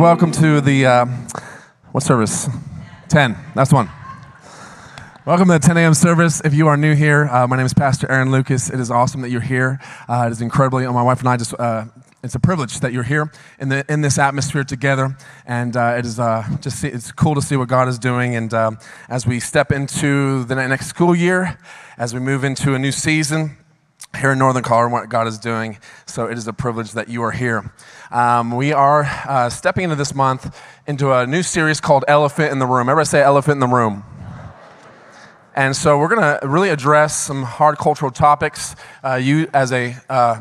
welcome to the, uh, what service? 10, that's one. Welcome to the 10 a.m. service. If you are new here, uh, my name is Pastor Aaron Lucas. It is awesome that you're here. Uh, it is incredibly, my wife and I just, uh, it's a privilege that you're here in, the, in this atmosphere together. And uh, it is uh, just, it's cool to see what God is doing. And um, as we step into the next school year, as we move into a new season, here in Northern Colorado, what God is doing. So it is a privilege that you are here. Um, we are uh, stepping into this month into a new series called Elephant in the Room. Everybody say Elephant in the Room. And so we're going to really address some hard cultural topics. Uh, you, as a uh,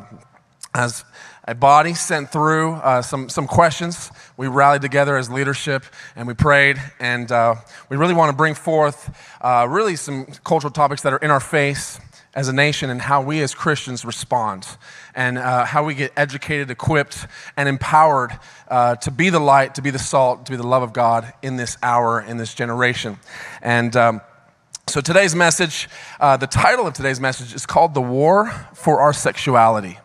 as a body, sent through uh, some some questions. We rallied together as leadership and we prayed, and uh, we really want to bring forth uh, really some cultural topics that are in our face as a nation and how we as Christians respond and uh, how we get educated, equipped, and empowered uh, to be the light, to be the salt, to be the love of God in this hour, in this generation. And um, so today's message, uh, the title of today's message is called The War for Our Sexuality.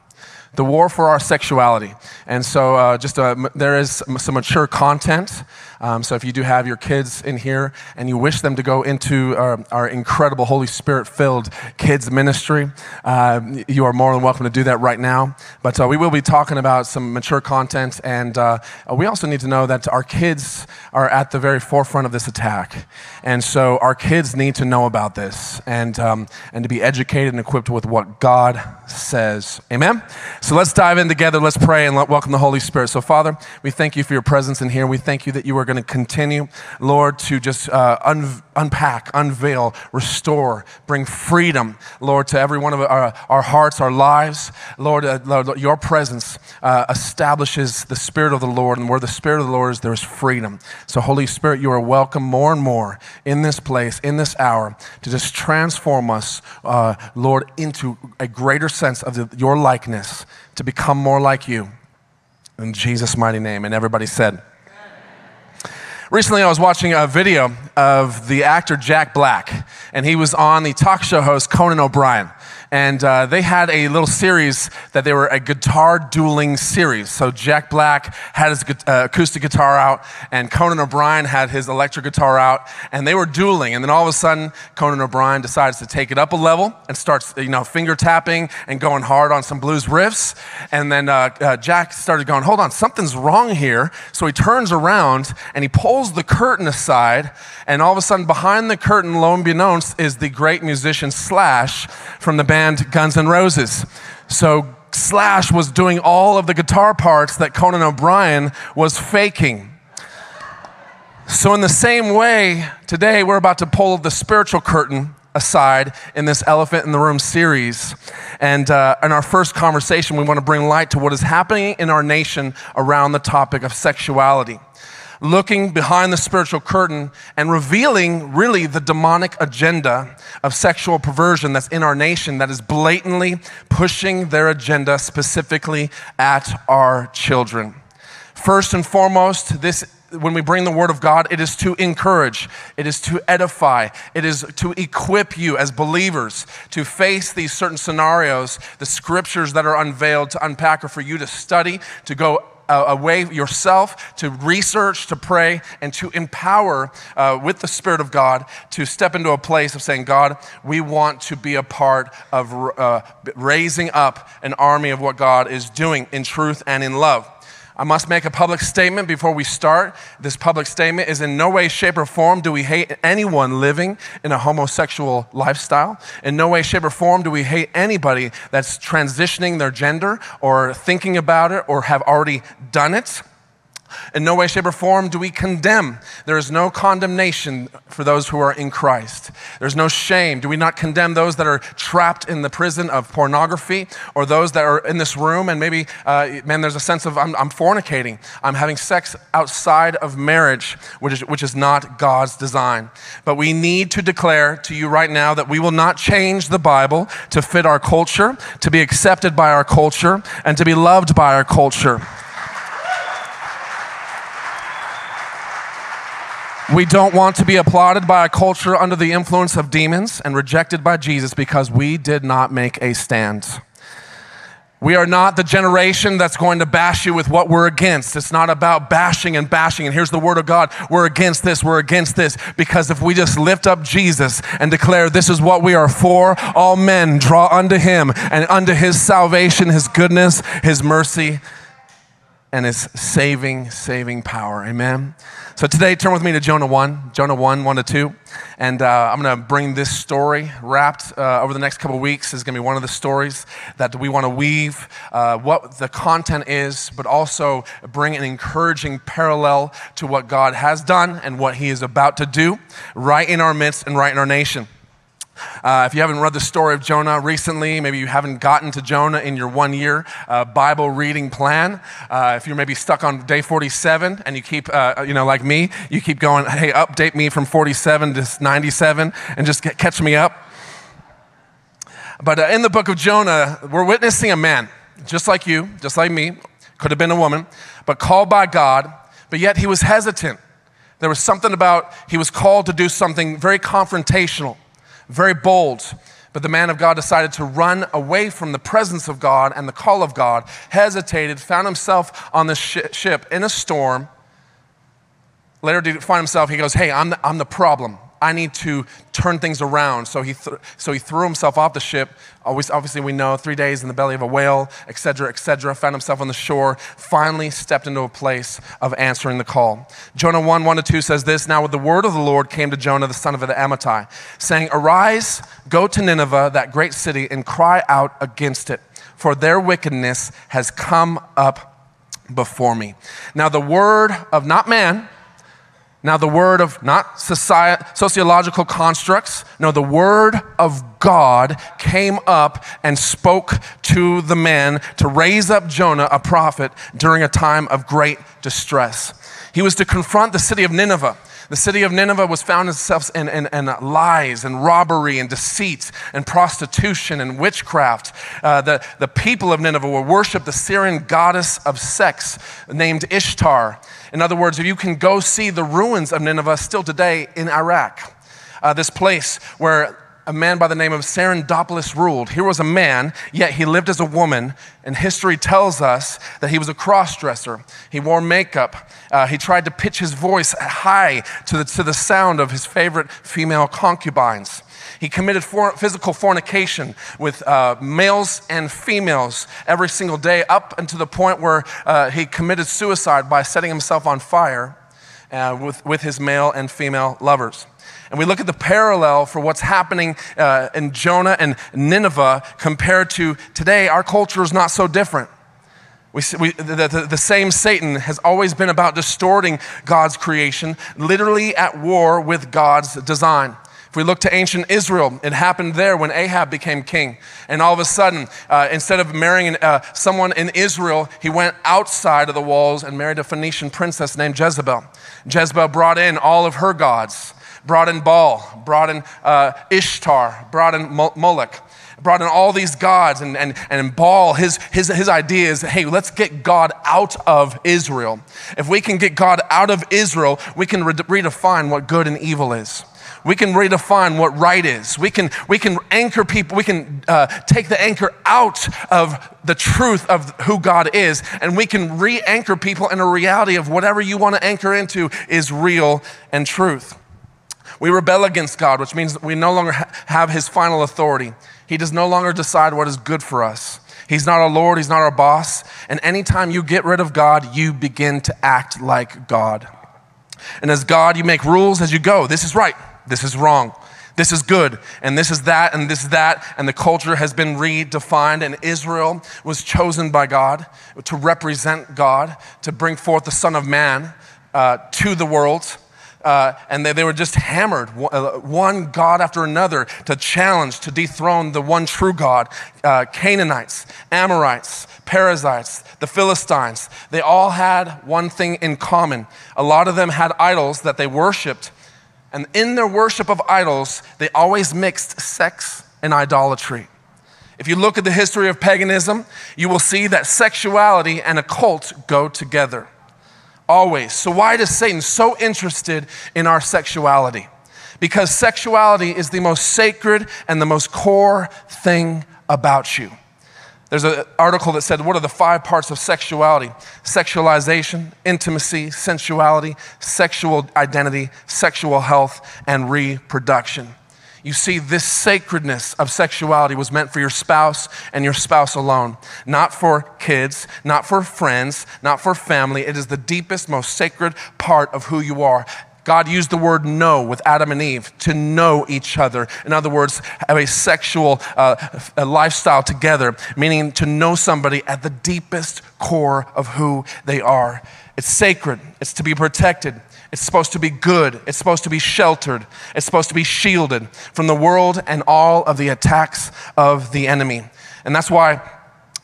The War for Our Sexuality. And so, uh, just uh, there is some mature content um, so if you do have your kids in here and you wish them to go into our, our incredible Holy Spirit filled kids ministry, uh, you are more than welcome to do that right now. But uh, we will be talking about some mature content, and uh, we also need to know that our kids are at the very forefront of this attack. And so our kids need to know about this and, um, and to be educated and equipped with what God says. Amen? So let's dive in together. Let's pray and let, welcome the Holy Spirit. So, Father, we thank you for your presence in here. We thank you that you are going going to continue, Lord, to just uh, un- unpack, unveil, restore, bring freedom, Lord, to every one of our, our hearts, our lives. Lord, uh, Lord your presence uh, establishes the Spirit of the Lord, and where the Spirit of the Lord is, there is freedom. So, Holy Spirit, you are welcome more and more in this place, in this hour, to just transform us, uh, Lord, into a greater sense of the, your likeness, to become more like you. In Jesus' mighty name. And everybody said, Recently, I was watching a video of the actor Jack Black, and he was on the talk show host Conan O'Brien and uh, they had a little series that they were a guitar dueling series. So Jack Black had his uh, acoustic guitar out, and Conan O'Brien had his electric guitar out, and they were dueling. And then all of a sudden, Conan O'Brien decides to take it up a level and starts, you know, finger tapping and going hard on some blues riffs. And then uh, uh Jack started going, "Hold on, something's wrong here." So he turns around and he pulls the curtain aside, and all of a sudden, behind the curtain, lo and beknownst, is the great musician Slash from the band band Guns N' Roses. So Slash was doing all of the guitar parts that Conan O'Brien was faking. So, in the same way, today we're about to pull the spiritual curtain aside in this Elephant in the Room series. And uh, in our first conversation, we want to bring light to what is happening in our nation around the topic of sexuality looking behind the spiritual curtain and revealing really the demonic agenda of sexual perversion that's in our nation that is blatantly pushing their agenda specifically at our children. First and foremost, this when we bring the word of God, it is to encourage, it is to edify, it is to equip you as believers to face these certain scenarios, the scriptures that are unveiled to unpack, or for you to study, to go a, way yourself to research, to pray, and to empower uh, with the Spirit of God to step into a place of saying, God, we want to be a part of uh, raising up an army of what God is doing in truth and in love. I must make a public statement before we start. This public statement is in no way, shape, or form do we hate anyone living in a homosexual lifestyle. In no way, shape, or form do we hate anybody that's transitioning their gender or thinking about it or have already done it. In no way, shape, or form do we condemn. There is no condemnation for those who are in Christ. There's no shame. Do we not condemn those that are trapped in the prison of pornography or those that are in this room and maybe, uh, man, there's a sense of I'm, I'm, fornicating. I'm having sex outside of marriage, which is, which is not God's design. But we need to declare to you right now that we will not change the Bible to fit our culture, to be accepted by our culture, and to be loved by our culture. We don't want to be applauded by a culture under the influence of demons and rejected by Jesus because we did not make a stand. We are not the generation that's going to bash you with what we're against. It's not about bashing and bashing. And here's the word of God we're against this, we're against this. Because if we just lift up Jesus and declare this is what we are for, all men draw unto him and unto his salvation, his goodness, his mercy, and his saving, saving power. Amen. So today, turn with me to Jonah 1, Jonah 1, 1 to 2. And uh, I'm going to bring this story wrapped uh, over the next couple weeks. is going to be one of the stories that we want to weave uh, what the content is, but also bring an encouraging parallel to what God has done and what He is about to do right in our midst and right in our nation. Uh, if you haven't read the story of Jonah recently, maybe you haven't gotten to Jonah in your one year uh, Bible reading plan. Uh, if you're maybe stuck on day 47 and you keep, uh, you know, like me, you keep going, hey, update me from 47 to 97 and just get, catch me up. But uh, in the book of Jonah, we're witnessing a man, just like you, just like me, could have been a woman, but called by God, but yet he was hesitant. There was something about, he was called to do something very confrontational very bold. But the man of God decided to run away from the presence of God and the call of God, hesitated, found himself on the sh- ship in a storm. Later, did find himself, he goes, Hey, I'm the, I'm the problem. I need to turn things around. So he, th- so he threw himself off the ship. Always, obviously, we know three days in the belly of a whale, etc., etc. Found himself on the shore. Finally, stepped into a place of answering the call. Jonah 1 1 to 2 says this Now, the word of the Lord came to Jonah, the son of the Amittai, saying, Arise, go to Nineveh, that great city, and cry out against it, for their wickedness has come up before me. Now, the word of not man, now, the word of not sociological constructs, no, the word of God came up and spoke to the man to raise up Jonah, a prophet, during a time of great distress. He was to confront the city of Nineveh. The city of Nineveh was found itself in, in, in, lies and robbery and deceit and prostitution and witchcraft. Uh, the, the people of Nineveh would worship the Syrian goddess of sex named Ishtar. In other words, if you can go see the ruins of Nineveh still today in Iraq, uh, this place where a man by the name of Sardanapalus ruled. Here was a man, yet he lived as a woman, and history tells us that he was a cross-dresser. He wore makeup. Uh, he tried to pitch his voice high to the, to the sound of his favorite female concubines. He committed for, physical fornication with uh, males and females every single day, up until the point where uh, he committed suicide by setting himself on fire uh, with, with his male and female lovers. And we look at the parallel for what's happening uh, in Jonah and Nineveh compared to today, our culture is not so different. We, we, the, the, the, same Satan has always been about distorting God's creation, literally at war with God's design. If we look to ancient Israel, it happened there when Ahab became king. And all of a sudden, uh, instead of marrying uh, someone in Israel, he went outside of the walls and married a Phoenician princess named Jezebel. Jezebel brought in all of her gods, brought in Baal, brought in uh, Ishtar, brought in Moloch brought in all these gods and, and, and Baal, his, his, his idea is, hey, let's get God out of Israel. If we can get God out of Israel, we can re- redefine what good and evil is. We can redefine what right is. We can, we can anchor people, we can uh, take the anchor out of the truth of who God is, and we can re anchor people in a reality of whatever you want to anchor into is real and truth. We rebel against God, which means we no longer ha- have His final authority. He does no longer decide what is good for us. He's not our Lord, He's not our boss. And anytime you get rid of God, you begin to act like God. And as God, you make rules as you go. This is right. This is wrong. This is good, and this is that, and this is that, and the culture has been redefined, and Israel was chosen by God to represent God, to bring forth the Son of Man uh, to the world. Uh, and they, they were just hammered, uh, one God after another, to challenge, to dethrone the one true God. Uh, Canaanites, Amorites, Perizzites, the Philistines, they all had one thing in common. A lot of them had idols that they worshiped and in their worship of idols, they always mixed sex and idolatry. If you look at the history of paganism, you will see that sexuality and a cult go together. Always. So, why is Satan so interested in our sexuality? Because sexuality is the most sacred and the most core thing about you. There's an article that said, What are the five parts of sexuality? Sexualization, intimacy, sensuality, sexual identity, sexual health, and reproduction. You see, this sacredness of sexuality was meant for your spouse and your spouse alone, not for kids, not for friends, not for family. It is the deepest, most sacred part of who you are. God used the word know with Adam and Eve to know each other. In other words, have a sexual uh, a lifestyle together, meaning to know somebody at the deepest core of who they are. It's sacred, it's to be protected, it's supposed to be good. It's supposed to be sheltered. It's supposed to be shielded from the world and all of the attacks of the enemy. And that's why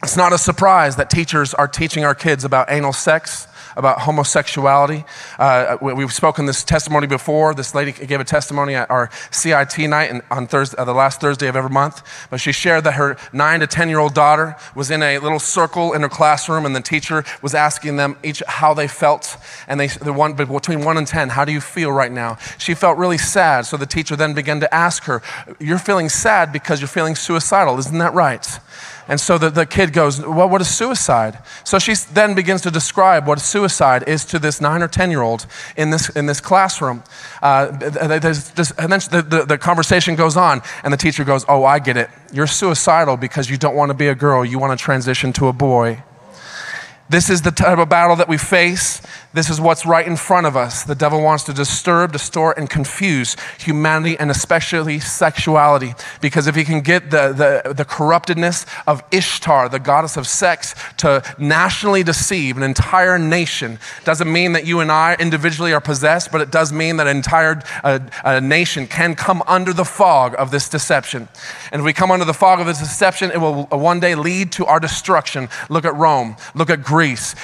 it's not a surprise that teachers are teaching our kids about anal sex about homosexuality. Uh, we've spoken this testimony before. This lady gave a testimony at our CIT night on Thursday, uh, the last Thursday of every month. But she shared that her nine to 10 year old daughter was in a little circle in her classroom, and the teacher was asking them each how they felt. And they, the one, between one and 10, how do you feel right now? She felt really sad. So the teacher then began to ask her, You're feeling sad because you're feeling suicidal, isn't that right? And so the, the kid goes, Well, what is suicide? So she then begins to describe what a suicide is to this nine or 10 year old in this, in this classroom. Uh, and then the, the, the conversation goes on, and the teacher goes, Oh, I get it. You're suicidal because you don't want to be a girl, you want to transition to a boy. This is the type of battle that we face. This is what's right in front of us. The devil wants to disturb, distort, and confuse humanity and especially sexuality. Because if he can get the, the, the corruptedness of Ishtar, the goddess of sex, to nationally deceive an entire nation, doesn't mean that you and I individually are possessed, but it does mean that an entire uh, nation can come under the fog of this deception. And if we come under the fog of this deception, it will one day lead to our destruction. Look at Rome, look at Greece.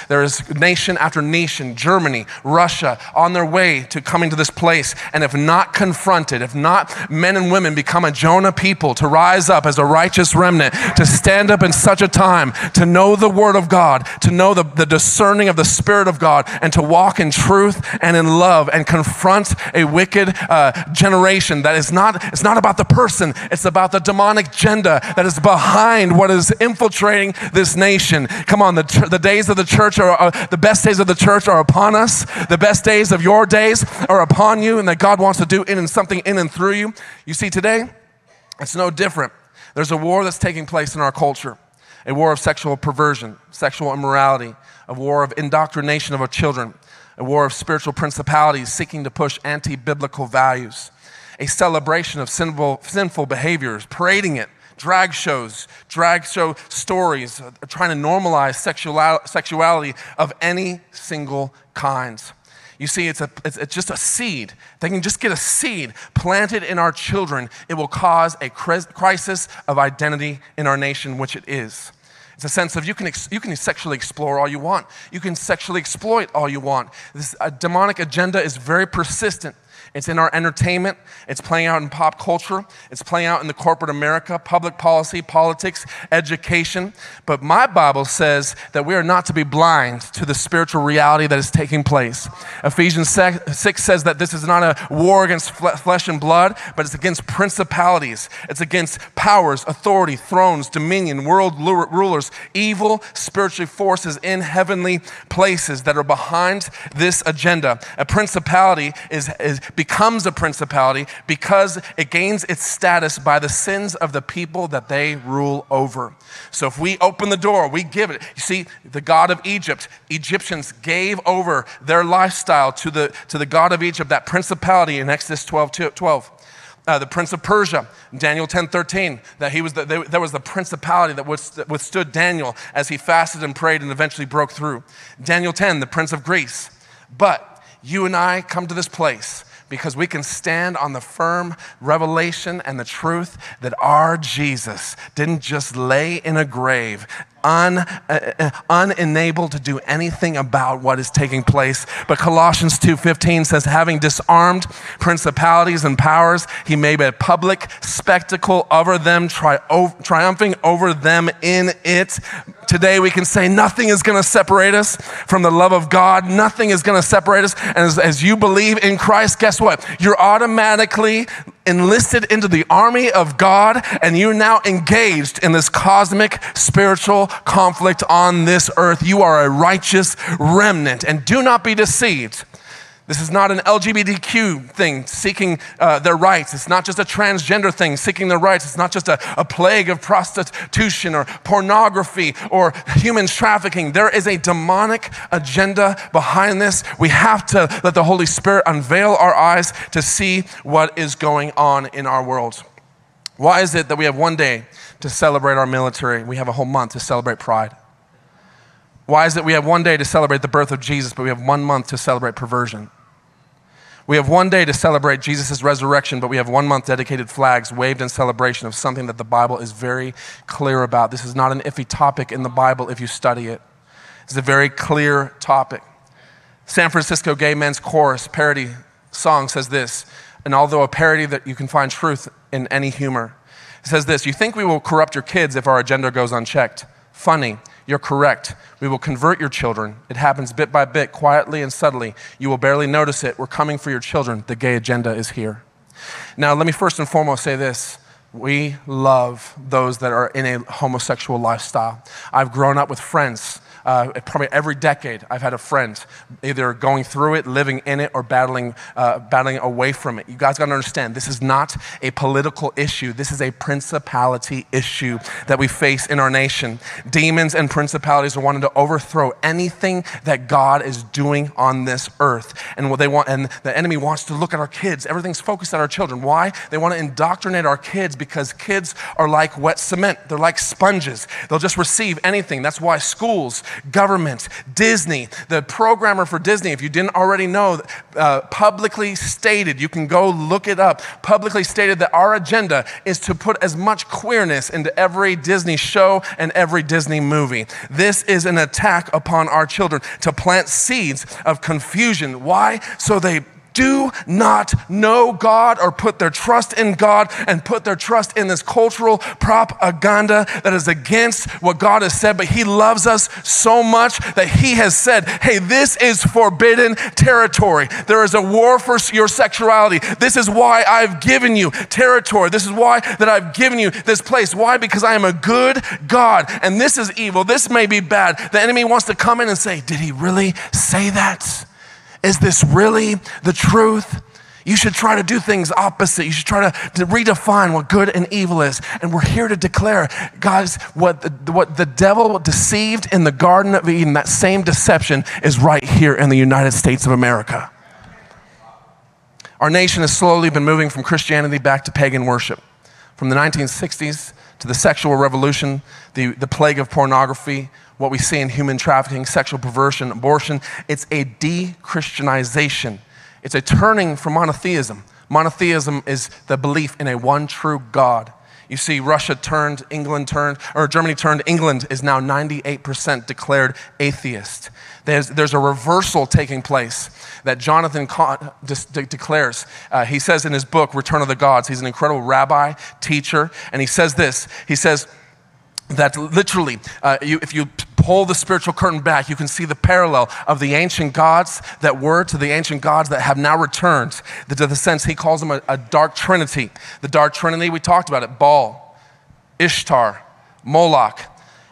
There is nation after nation Germany, Russia, on their way to coming to this place. And if not confronted, if not men and women become a Jonah people to rise up as a righteous remnant, to stand up in such a time, to know the word of God, to know the, the discerning of the Spirit of God, and to walk in truth and in love and confront a wicked uh, generation that is not, it's not about the person, it's about the demonic agenda that is behind what is infiltrating this nation. Come on, the, the days of the church are, uh, the best days of the church are upon us. The best days of your days are upon you, and that God wants to do in and something in and through you. You see, today, it's no different. There's a war that's taking place in our culture a war of sexual perversion, sexual immorality, a war of indoctrination of our children, a war of spiritual principalities seeking to push anti biblical values, a celebration of sinful, sinful behaviors, parading it drag shows, drag show stories, uh, trying to normalize sexual, sexuality of any single kind. You see, it's, a, it's, it's, just a seed. They can just get a seed planted in our children. It will cause a crisis of identity in our nation, which it is. It's a sense of you can, you can sexually explore all you want. You can sexually exploit all you want. This demonic agenda is very persistent. It's in our entertainment. It's playing out in pop culture. It's playing out in the corporate America, public policy, politics, education. But my Bible says that we are not to be blind to the spiritual reality that is taking place. Ephesians 6 says that this is not a war against flesh and blood, but it's against principalities. It's against powers, authority, thrones, dominion, world rulers, evil spiritual forces in heavenly places that are behind this agenda. A principality is, is becomes a principality because it gains its status by the sins of the people that they rule over. So if we open the door, we give it. You see, the God of Egypt, Egyptians gave over their lifestyle to the, to the God of Egypt, that principality in Exodus 12. 12. Uh, the prince of Persia, Daniel 10 13, that he was the, they, there was the principality that withstood Daniel as he fasted and prayed and eventually broke through. Daniel 10, the prince of Greece. But you and I come to this place because we can stand on the firm revelation and the truth that our Jesus didn't just lay in a grave un, uh, uh, unenabled to do anything about what is taking place. But Colossians 2:15 says, having disarmed principalities and powers, he made a public spectacle over them, tri- triumphing over them in it. Today we can say nothing is going to separate us from the love of God. Nothing is going to separate us. And as, as you believe in Christ, guess what? You're automatically enlisted into the army of God, and you're now engaged in this cosmic spiritual conflict on this earth. You are a righteous remnant, and do not be deceived. This is not an LGBTQ thing seeking uh, their rights. It's not just a transgender thing seeking their rights. It's not just a, a plague of prostitution or pornography or human trafficking. There is a demonic agenda behind this. We have to let the Holy Spirit unveil our eyes to see what is going on in our world. Why is it that we have one day to celebrate our military? We have a whole month to celebrate pride. Why is it we have one day to celebrate the birth of Jesus, but we have one month to celebrate perversion? We have one day to celebrate Jesus' resurrection, but we have one month dedicated flags waved in celebration of something that the Bible is very clear about. This is not an iffy topic in the Bible if you study it. It's a very clear topic. San Francisco Gay Men's Chorus parody song says this, and although a parody that you can find truth in any humor, it says this You think we will corrupt your kids if our agenda goes unchecked? Funny. You're correct. We will convert your children. It happens bit by bit, quietly and subtly. You will barely notice it. We're coming for your children. The gay agenda is here. Now, let me first and foremost say this. We love those that are in a homosexual lifestyle. I've grown up with friends uh, probably every decade, I've had a friend either going through it, living in it, or battling, uh, battling away from it. You guys got to understand, this is not a political issue. This is a principality issue that we face in our nation. Demons and principalities are wanting to overthrow anything that God is doing on this earth. And what they want, and the enemy wants to look at our kids. Everything's focused on our children. Why? They want to indoctrinate our kids because kids are like wet cement. They're like sponges. They'll just receive anything. That's why schools government, Disney, the programmer for Disney, if you didn't already know, uh, publicly stated, you can go look it up, publicly stated that our agenda is to put as much queerness into every Disney show and every Disney movie. This is an attack upon our children to plant seeds of confusion. Why? So they do not know God or put their trust in God and put their trust in this cultural propaganda that is against what God has said. But He loves us so much that He has said, hey, this is forbidden territory. There is a war for your sexuality. This is why I've given you territory. This is why that I've given you this place. Why? Because I am a good God and this is evil. This may be bad. The enemy wants to come in and say, did he really say that? Is this really the truth? You should try to do things opposite. You should try to, to redefine what good and evil is. And we're here to declare, guys, what the, what the devil deceived in the Garden of Eden, that same deception is right here in the United States of America. Our nation has slowly been moving from Christianity back to pagan worship. From the 1960s to the sexual revolution, the, the plague of pornography, what we see in human trafficking, sexual perversion, abortion. It's a de Christianization, it's a turning from monotheism. Monotheism is the belief in a one true God. You see, Russia turned, England turned, or Germany turned, England is now 98% declared atheist. There's, there's a reversal taking place that Jonathan de- declares. Uh, he says in his book, Return of the Gods, he's an incredible rabbi, teacher, and he says this He says, that literally, uh, you, if you pull the spiritual curtain back, you can see the parallel of the ancient gods that were to the ancient gods that have now returned. The, to the sense he calls them a, a dark trinity. The dark trinity, we talked about it Baal, Ishtar, Moloch.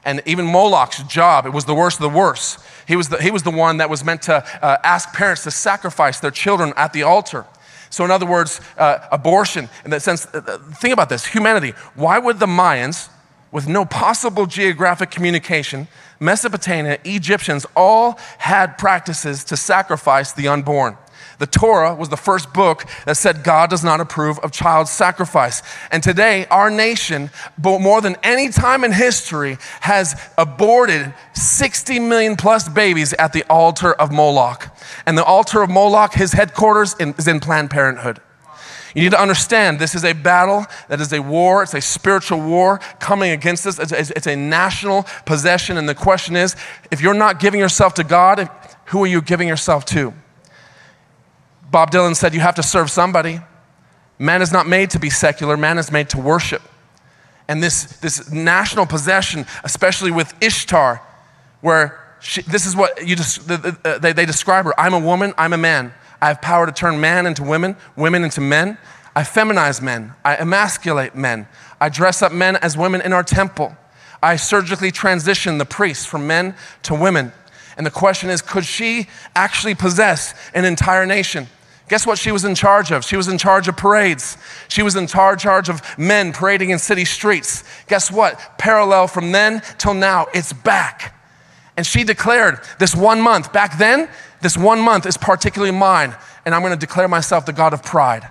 And even Moloch's job, it was the worst of the worst. He was the, he was the one that was meant to uh, ask parents to sacrifice their children at the altar. So, in other words, uh, abortion, in that sense, uh, uh, think about this humanity. Why would the Mayans, with no possible geographic communication, Mesopotamia, Egyptians all had practices to sacrifice the unborn. The Torah was the first book that said God does not approve of child sacrifice. And today, our nation, more than any time in history, has aborted 60 million plus babies at the altar of Moloch. And the altar of Moloch, his headquarters is in Planned Parenthood. You need to understand this is a battle, that is a war, it's a spiritual war coming against us. It's, it's, a national possession. And the question is if you're not giving yourself to God, who are you giving yourself to? Bob Dylan said, You have to serve somebody. Man is not made to be secular, man is made to worship. And this, this national possession, especially with Ishtar, where she, this is what you just, uh, they, they describe her I'm a woman, I'm a man. I have power to turn man into women, women into men. I feminize men. I emasculate men. I dress up men as women in our temple. I surgically transition the priests from men to women. And the question is could she actually possess an entire nation? Guess what she was in charge of? She was in charge of parades. She was in charge of men parading in city streets. Guess what? Parallel from then till now, it's back. And she declared this one month, back then, this one month is particularly mine, and I'm gonna declare myself the God of pride.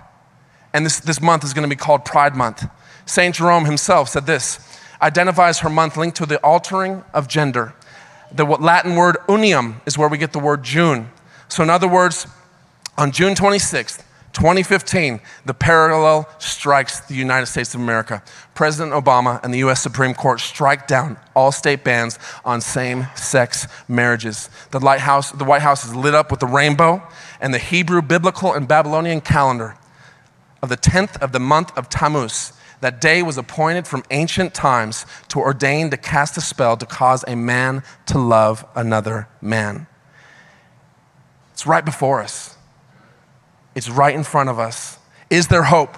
And this, this month is gonna be called Pride Month. St. Jerome himself said this identifies her month linked to the altering of gender. The Latin word unium is where we get the word June. So, in other words, on June 26th, 2015, the parallel strikes the United States of America. President Obama and the US Supreme Court strike down all state bans on same sex marriages. The, lighthouse, the White House is lit up with the rainbow, and the Hebrew, biblical, and Babylonian calendar of the 10th of the month of Tammuz that day was appointed from ancient times to ordain to cast a spell to cause a man to love another man. It's right before us, it's right in front of us. Is there hope?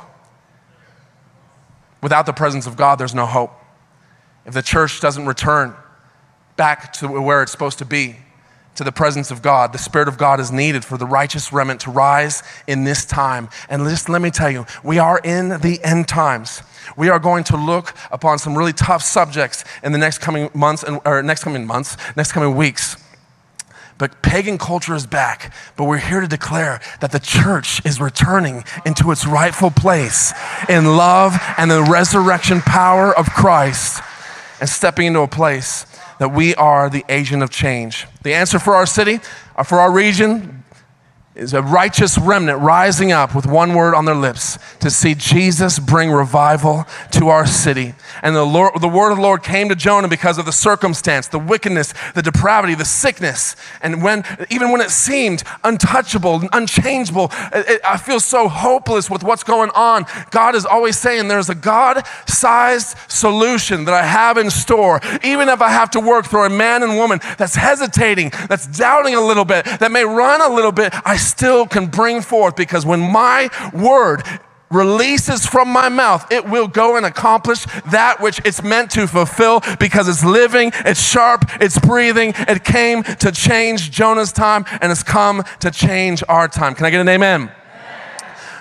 Without the presence of God, there's no hope. If the church doesn't return back to where it's supposed to be, to the presence of God. The Spirit of God is needed for the righteous remnant to rise in this time. And just let me tell you, we are in the end times. We are going to look upon some really tough subjects in the next coming months, and, or next coming months, next coming weeks. But pagan culture is back. But we're here to declare that the church is returning into its rightful place in love and the resurrection power of Christ and stepping into a place that we are the agent of change. The answer for our city, uh, for our region, is a righteous remnant rising up with one word on their lips to see Jesus bring revival to our city. And the, Lord, the word of the Lord came to Jonah because of the circumstance, the wickedness, the depravity, the sickness. And when, even when it seemed untouchable, unchangeable, it, it, I feel so hopeless with what's going on. God is always saying there's a God sized solution that I have in store. Even if I have to work through a man and woman that's hesitating, that's doubting a little bit, that may run a little bit, I still can bring forth because when my word releases from my mouth, it will go and accomplish that which it's meant to fulfill because it's living, it's sharp, it's breathing. It came to change Jonah's time and it's come to change our time. Can I get an amen? amen.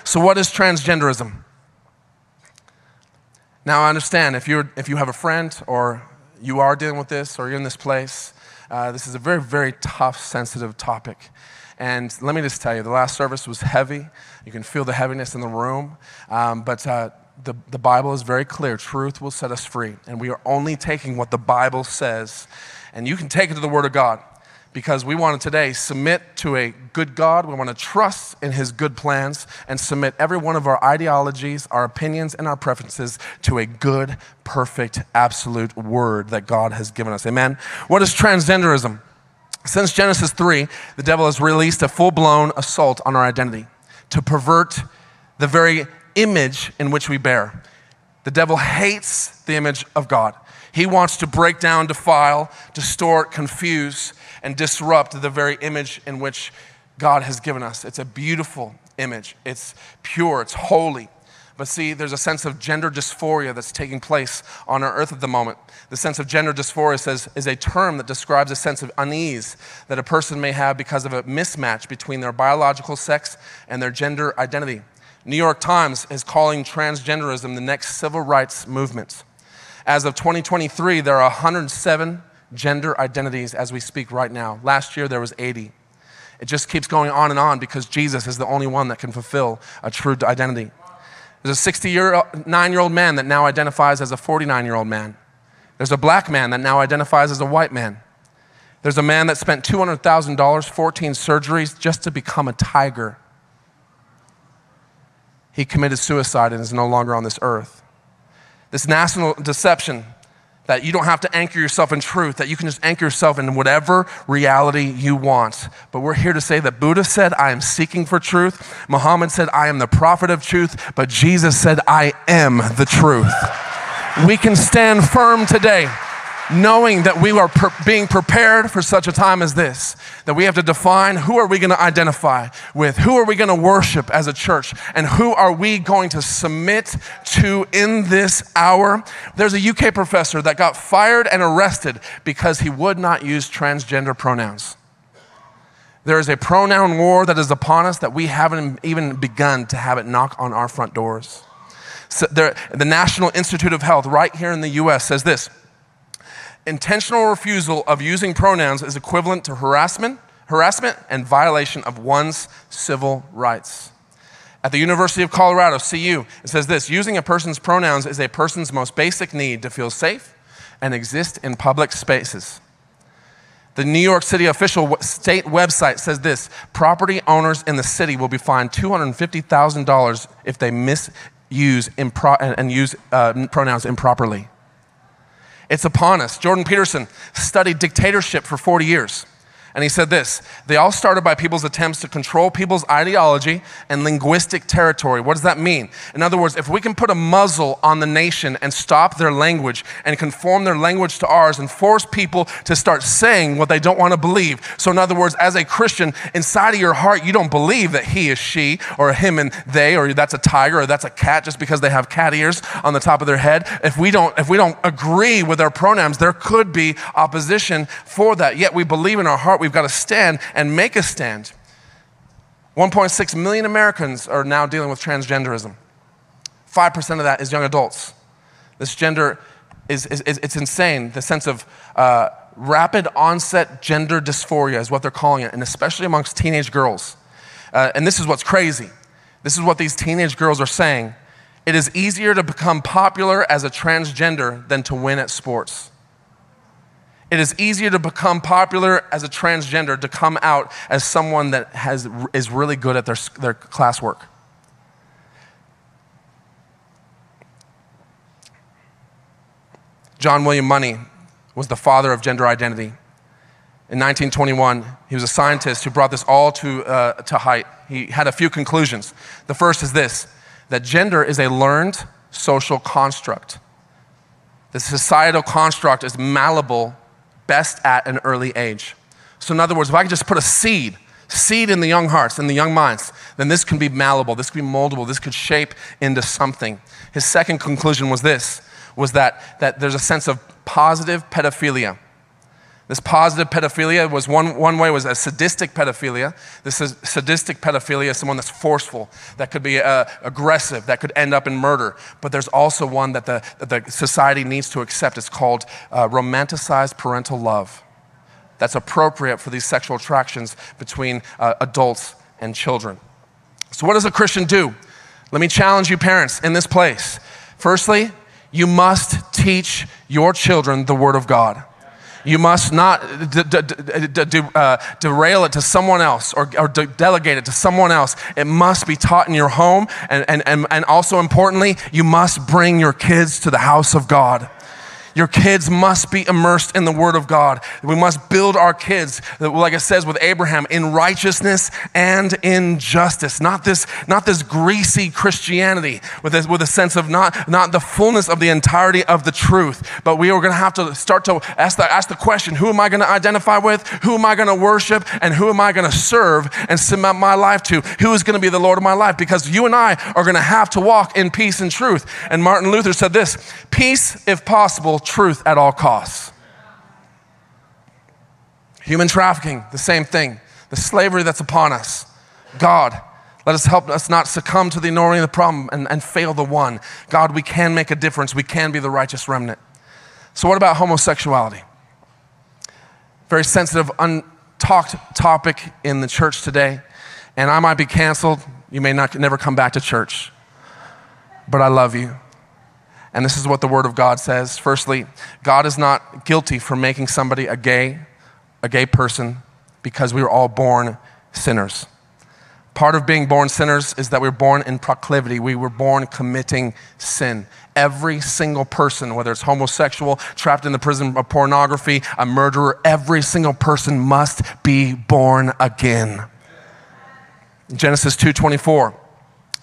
So, what is transgenderism? Now, I understand if, you're, if you have a friend or you are dealing with this or you're in this place, uh, this is a very, very tough, sensitive topic. And let me just tell you, the last service was heavy. You can feel the heaviness in the room. Um, but uh, the, the Bible is very clear truth will set us free. And we are only taking what the Bible says. And you can take it to the Word of God because we want to today submit to a good God. We want to trust in His good plans and submit every one of our ideologies, our opinions, and our preferences to a good, perfect, absolute Word that God has given us. Amen. What is transgenderism? Since Genesis 3, the devil has released a full blown assault on our identity to pervert the very image in which we bear. The devil hates the image of God. He wants to break down, defile, distort, confuse, and disrupt the very image in which God has given us. It's a beautiful image, it's pure, it's holy. But see, there's a sense of gender dysphoria that's taking place on our earth at the moment. The sense of gender dysphoria says, is a term that describes a sense of unease that a person may have because of a mismatch between their biological sex and their gender identity. New York Times is calling transgenderism the next civil rights movement. As of 2023, there are 107 gender identities as we speak right now. Last year, there was 80. It just keeps going on and on because Jesus is the only one that can fulfill a true identity. There's a 69 year old man that now identifies as a 49 year old man. There's a black man that now identifies as a white man. There's a man that spent $200,000, 14 surgeries just to become a tiger. He committed suicide and is no longer on this earth. This national deception that you don't have to anchor yourself in truth, that you can just anchor yourself in whatever reality you want. But we're here to say that Buddha said, I am seeking for truth. Muhammad said, I am the prophet of truth. But Jesus said, I am the truth. We can stand firm today knowing that we are pre- being prepared for such a time as this, that we have to define who are we going to identify with, who are we going to worship as a church, and who are we going to submit to in this hour. There's a UK professor that got fired and arrested because he would not use transgender pronouns. There is a pronoun war that is upon us that we haven't even begun to have it knock on our front doors. So there, the National Institute of Health, right here in the US, says this intentional refusal of using pronouns is equivalent to harassment, harassment and violation of one's civil rights. At the University of Colorado, CU, it says this using a person's pronouns is a person's most basic need to feel safe and exist in public spaces. The New York City official state website says this property owners in the city will be fined $250,000 if they misuse and use uh, pronouns improperly. It's upon us. Jordan Peterson studied dictatorship for 40 years. And he said this They all started by people's attempts to control people's ideology and linguistic territory. What does that mean? In other words, if we can put a muzzle on the nation and stop their language and conform their language to ours and force people to start saying what they don't want to believe. So, in other words, as a Christian, inside of your heart, you don't believe that he is she or him and they or that's a tiger or that's a cat just because they have cat ears on the top of their head. If we don't, if we don't agree with our pronouns, there could be opposition for that. Yet we believe in our heart we've got to stand and make a stand. 1.6 million Americans are now dealing with transgenderism. 5% of that is young adults. This gender is, is, is it's insane. The sense of uh, rapid onset gender dysphoria is what they're calling it, and especially amongst teenage girls. Uh, and this is what's crazy. This is what these teenage girls are saying. It is easier to become popular as a transgender than to win at sports. It is easier to become popular as a transgender to come out as someone that has, is really good at their, their classwork. John William Money was the father of gender identity. In 1921, he was a scientist who brought this all to, uh, to height. He had a few conclusions. The first is this that gender is a learned social construct. The societal construct is malleable best at an early age. So, in other words, if I can just put a seed, seed in the young hearts, in the young minds, then this can be malleable, this can be moldable, this could shape into something. His second conclusion was this was that, that there's a sense of positive pedophilia. This positive pedophilia was one, one way was a sadistic pedophilia. This is sadistic pedophilia is someone that's forceful, that could be uh, aggressive, that could end up in murder. But there's also one that the, that the society needs to accept. It's called uh, romanticized parental love. That's appropriate for these sexual attractions between uh, adults and children. So, what does a Christian do? Let me challenge you, parents, in this place. Firstly, you must teach your children the Word of God. You must not d- d- d- uh, derail it to someone else or, or delegate it to someone else. It must be taught in your home. And, and, and, and also, importantly, you must bring your kids to the house of God. Your kids must be immersed in the Word of God. We must build our kids, like it says with Abraham, in righteousness and in justice. Not this, not this greasy Christianity with a, with a sense of not, not the fullness of the entirety of the truth. But we are going to have to start to ask the, ask the question who am I going to identify with? Who am I going to worship? And who am I going to serve and submit my life to? Who is going to be the Lord of my life? Because you and I are going to have to walk in peace and truth. And Martin Luther said this peace, if possible, truth at all costs. Human trafficking, the same thing. The slavery that's upon us. God, let us help us not succumb to the ignoring of the problem and, and fail the one. God, we can make a difference. We can be the righteous remnant. So, what about homosexuality? Very sensitive, untalked topic in the church today. And I might be canceled. You may not never come back to church. But I love you. And this is what the Word of God says. Firstly, God is not guilty for making somebody a gay, a gay person, because we were all born sinners. Part of being born sinners is that we were born in proclivity. We were born committing sin. Every single person, whether it's homosexual, trapped in the prison of pornography, a murderer, every single person must be born again. Genesis 2:24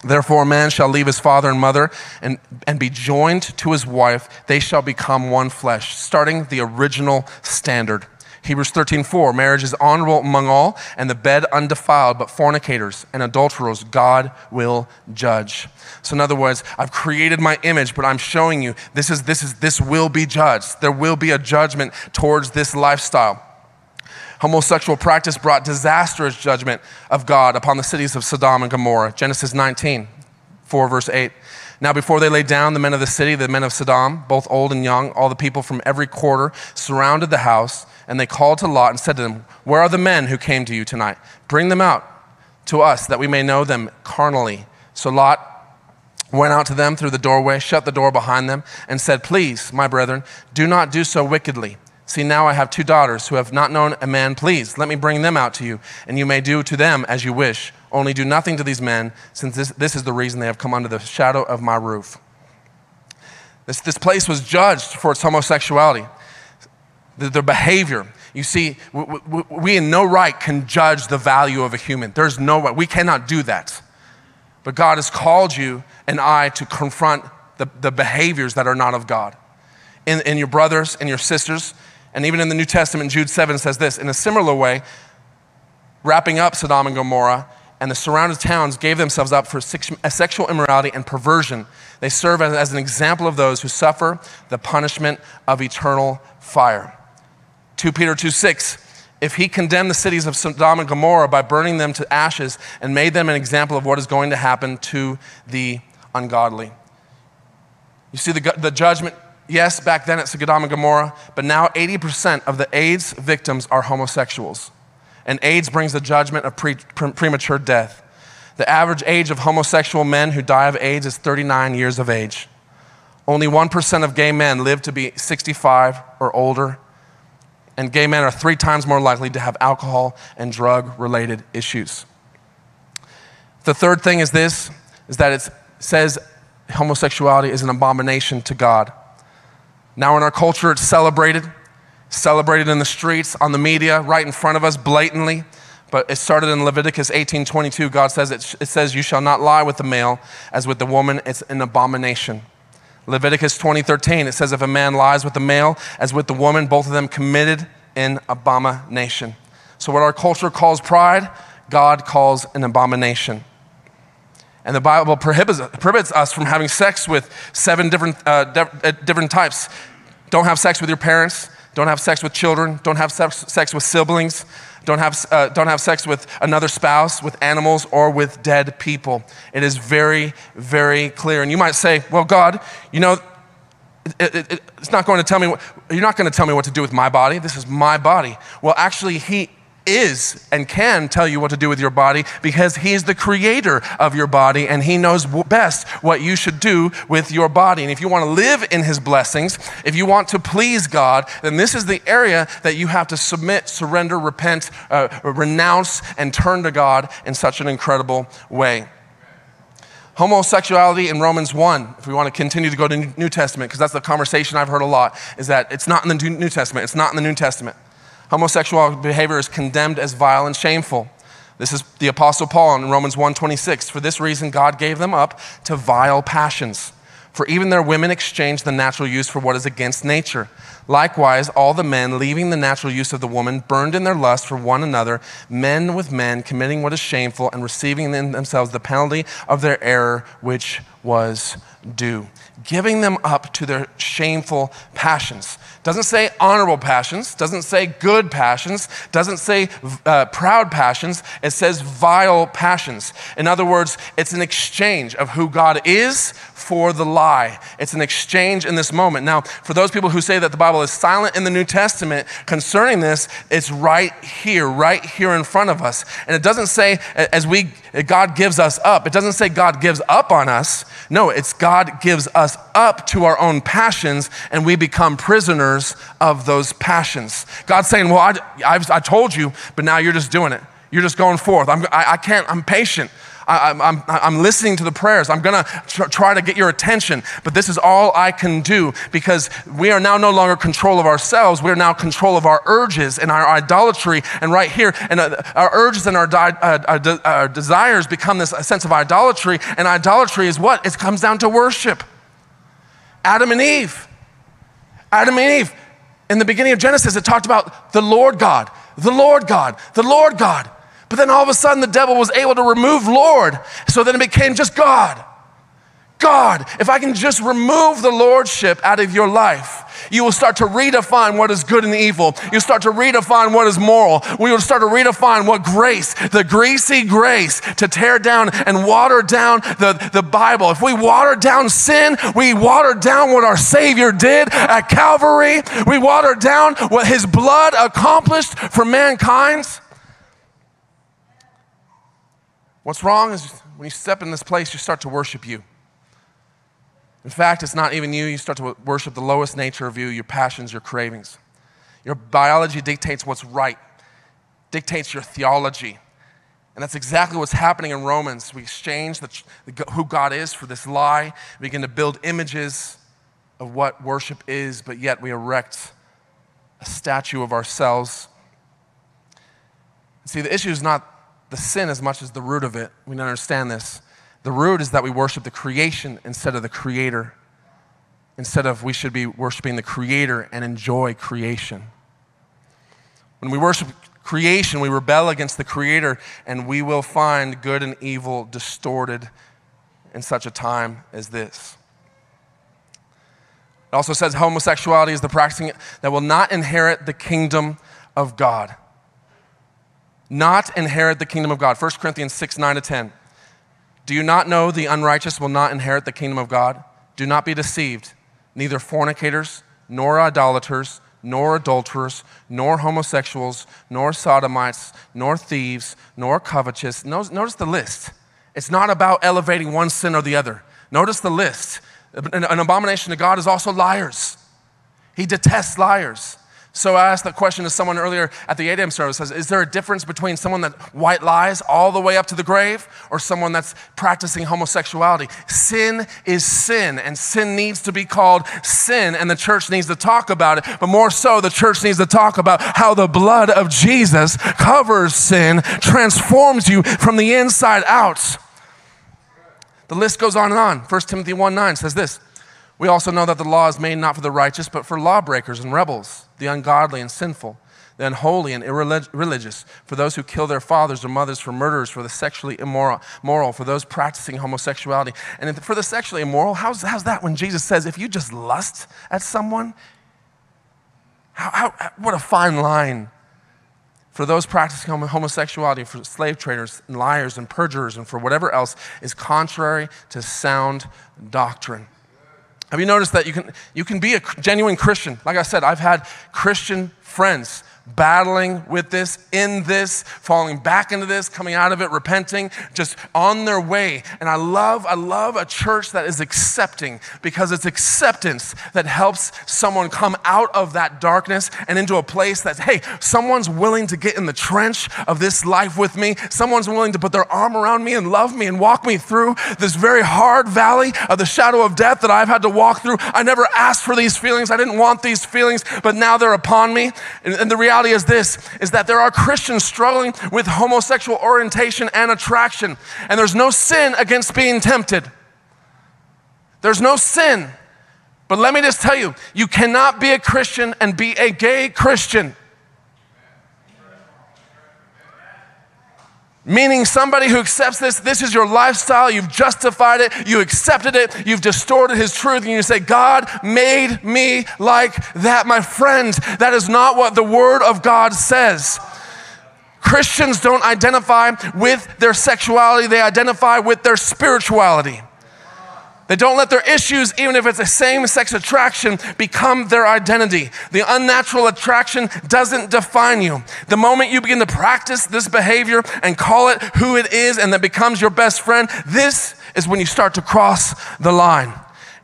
Therefore, a man shall leave his father and mother and, and be joined to his wife. They shall become one flesh, starting the original standard. Hebrews 13, 4, marriage is honorable among all, and the bed undefiled, but fornicators and adulterers God will judge. So, in other words, I've created my image, but I'm showing you this is this is this will be judged. There will be a judgment towards this lifestyle. Homosexual practice brought disastrous judgment of God upon the cities of Sodom and Gomorrah. Genesis 19, 4, verse 8. Now, before they laid down, the men of the city, the men of Sodom, both old and young, all the people from every quarter, surrounded the house, and they called to Lot and said to them, Where are the men who came to you tonight? Bring them out to us, that we may know them carnally. So Lot went out to them through the doorway, shut the door behind them, and said, Please, my brethren, do not do so wickedly. See, now I have two daughters who have not known a man. Please, let me bring them out to you, and you may do to them as you wish. Only do nothing to these men, since this, this is the reason they have come under the shadow of my roof. This, this place was judged for its homosexuality, the, their behavior. You see, we, we, we in no right can judge the value of a human. There's no way. We cannot do that. But God has called you and I to confront the, the behaviors that are not of God. In, in your brothers and your sisters, and even in the New Testament, Jude 7 says this in a similar way, wrapping up Sodom and Gomorrah, and the surrounding towns gave themselves up for sexual immorality and perversion. They serve as, an example of those who suffer the punishment of eternal fire. 2 Peter 2 6. If he condemned the cities of Sodom and Gomorrah by burning them to ashes and made them an example of what is going to happen to the ungodly. You see the, the judgment Yes, back then it's Sodom and Gomorrah, but now 80% of the AIDS victims are homosexuals. And AIDS brings the judgment of pre- pre- premature death. The average age of homosexual men who die of AIDS is 39 years of age. Only 1% of gay men live to be 65 or older. And gay men are three times more likely to have alcohol and drug related issues. The third thing is this is that it says homosexuality is an abomination to God. Now, in our culture, it's celebrated, celebrated in the streets, on the media, right in front of us, blatantly. But it started in Leviticus 18:22. God says it, it says, "You shall not lie with the male as with the woman; it's an abomination." Leviticus 20:13. It says, "If a man lies with the male as with the woman, both of them committed an abomination." So, what our culture calls pride, God calls an abomination. And the Bible prohibits, prohibits us from having sex with seven different, uh, de- uh, different types. Don't have sex with your parents. Don't have sex with children. Don't have sex, sex with siblings. Don't have, uh, don't have sex with another spouse, with animals, or with dead people. It is very, very clear. And you might say, well, God, you know, it, it, it's not going to tell me what, you're not going to tell me what to do with my body. This is my body. Well, actually, he is and can tell you what to do with your body because he's the creator of your body and he knows best what you should do with your body. And if you want to live in his blessings, if you want to please God, then this is the area that you have to submit, surrender, repent, uh, renounce, and turn to God in such an incredible way. Homosexuality in Romans 1, if we want to continue to go to New Testament, because that's the conversation I've heard a lot, is that it's not in the New Testament. It's not in the New Testament. Homosexual behavior is condemned as vile and shameful. This is the apostle Paul in Romans 1:26. For this reason God gave them up to vile passions. For even their women exchanged the natural use for what is against nature. Likewise, all the men, leaving the natural use of the woman, burned in their lust for one another, men with men, committing what is shameful, and receiving in themselves the penalty of their error, which was due. Giving them up to their shameful passions. Doesn't say honorable passions, doesn't say good passions, doesn't say uh, proud passions. It says vile passions. In other words, it's an exchange of who God is for the lie. It's an exchange in this moment. Now, for those people who say that the Bible is silent in the New Testament concerning this, it's right here, right here in front of us. And it doesn't say as we God gives us up. It doesn't say God gives up on us. No, it's God gives us up to our own passions and we become prisoners of those passions. God's saying, Well, I, I've, I told you, but now you're just doing it. You're just going forth. I'm, I, I can't, I'm patient. I, am I'm, I'm listening to the prayers. I'm going to tr- try to get your attention. But this is all I can do because we are now no longer control of ourselves. We are now control of our urges and our idolatry. And right here, and uh, our urges and our, di- uh, our, de- our desires become this sense of idolatry. And idolatry is what? It comes down to worship. Adam and Eve. Adam and Eve. In the beginning of Genesis, it talked about the Lord God, the Lord God, the Lord God. But then all of a sudden, the devil was able to remove Lord. So then it became just God. God, if I can just remove the lordship out of your life, you will start to redefine what is good and evil. You'll start to redefine what is moral. We will start to redefine what grace, the greasy grace to tear down and water down the, the Bible. If we water down sin, we water down what our Savior did at Calvary. We water down what His blood accomplished for mankind. What's wrong is when you step in this place, you start to worship you. In fact, it's not even you. You start to worship the lowest nature of you, your passions, your cravings. Your biology dictates what's right, dictates your theology. And that's exactly what's happening in Romans. We exchange the, who God is for this lie, we begin to build images of what worship is, but yet we erect a statue of ourselves. See, the issue is not the sin as much as the root of it. We don't understand this. The root is that we worship the creation instead of the creator. Instead of we should be worshiping the creator and enjoy creation. When we worship creation, we rebel against the creator and we will find good and evil distorted in such a time as this. It also says homosexuality is the practicing that will not inherit the kingdom of God. Not inherit the kingdom of God. 1 Corinthians 6 9 to 10. Do you not know the unrighteous will not inherit the kingdom of God? Do not be deceived. Neither fornicators, nor idolaters, nor adulterers, nor homosexuals, nor sodomites, nor thieves, nor covetous. Notice the list. It's not about elevating one sin or the other. Notice the list. An abomination to God is also liars. He detests liars. So I asked that question to someone earlier at the 8 a.m. service. Says, is there a difference between someone that white lies all the way up to the grave or someone that's practicing homosexuality? Sin is sin, and sin needs to be called sin, and the church needs to talk about it. But more so, the church needs to talk about how the blood of Jesus covers sin, transforms you from the inside out. The list goes on and on. 1 Timothy 1 9 says this. We also know that the law is made not for the righteous, but for lawbreakers and rebels, the ungodly and sinful, the unholy and irreligious, for those who kill their fathers or mothers, for murderers, for the sexually immoral, moral, for those practicing homosexuality. And for the sexually immoral, how's, how's that when Jesus says, if you just lust at someone, how, how, what a fine line for those practicing homosexuality, for slave traders, and liars, and perjurers, and for whatever else is contrary to sound doctrine. Have you noticed that you can, you can be a genuine Christian? Like I said, I've had Christian friends battling with this, in this, falling back into this, coming out of it, repenting, just on their way. And I love, I love a church that is accepting because it's acceptance that helps someone come out of that darkness and into a place that, hey, someone's willing to get in the trench of this life with me. Someone's willing to put their arm around me and love me and walk me through this very hard valley of the shadow of death that I've had to walk through. I never asked for these feelings. I didn't want these feelings, but now they're upon me. And, and the reality reality is this is that there are Christians struggling with homosexual orientation and attraction, and there's no sin against being tempted. There's no sin. But let me just tell you, you cannot be a Christian and be a gay Christian. Meaning, somebody who accepts this, this is your lifestyle, you've justified it, you accepted it, you've distorted his truth, and you say, God made me like that. My friends, that is not what the Word of God says. Christians don't identify with their sexuality, they identify with their spirituality. They don't let their issues, even if it's a same sex attraction, become their identity. The unnatural attraction doesn't define you. The moment you begin to practice this behavior and call it who it is and that becomes your best friend, this is when you start to cross the line.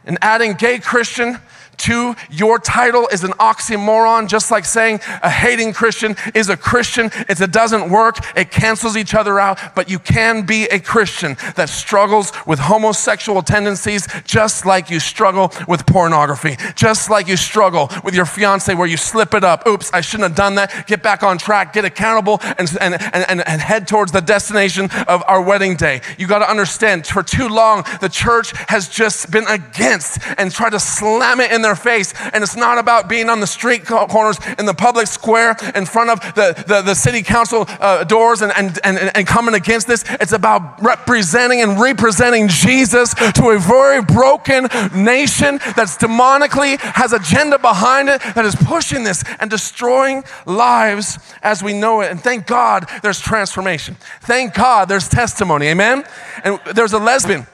And adding gay Christian Two, your title is an oxymoron, just like saying a hating Christian is a Christian. It doesn't work, it cancels each other out, but you can be a Christian that struggles with homosexual tendencies just like you struggle with pornography, just like you struggle with your fiance where you slip it up. Oops, I shouldn't have done that. Get back on track, get accountable, and, and, and, and head towards the destination of our wedding day. You got to understand, for too long, the church has just been against and tried to slam it in their face. And it's not about being on the street corners in the public square in front of the, the, the city council uh, doors and, and, and, and coming against this. It's about representing and representing Jesus to a very broken nation that's demonically has agenda behind it that is pushing this and destroying lives as we know it. And thank God there's transformation. Thank God there's testimony. Amen. And there's a lesbian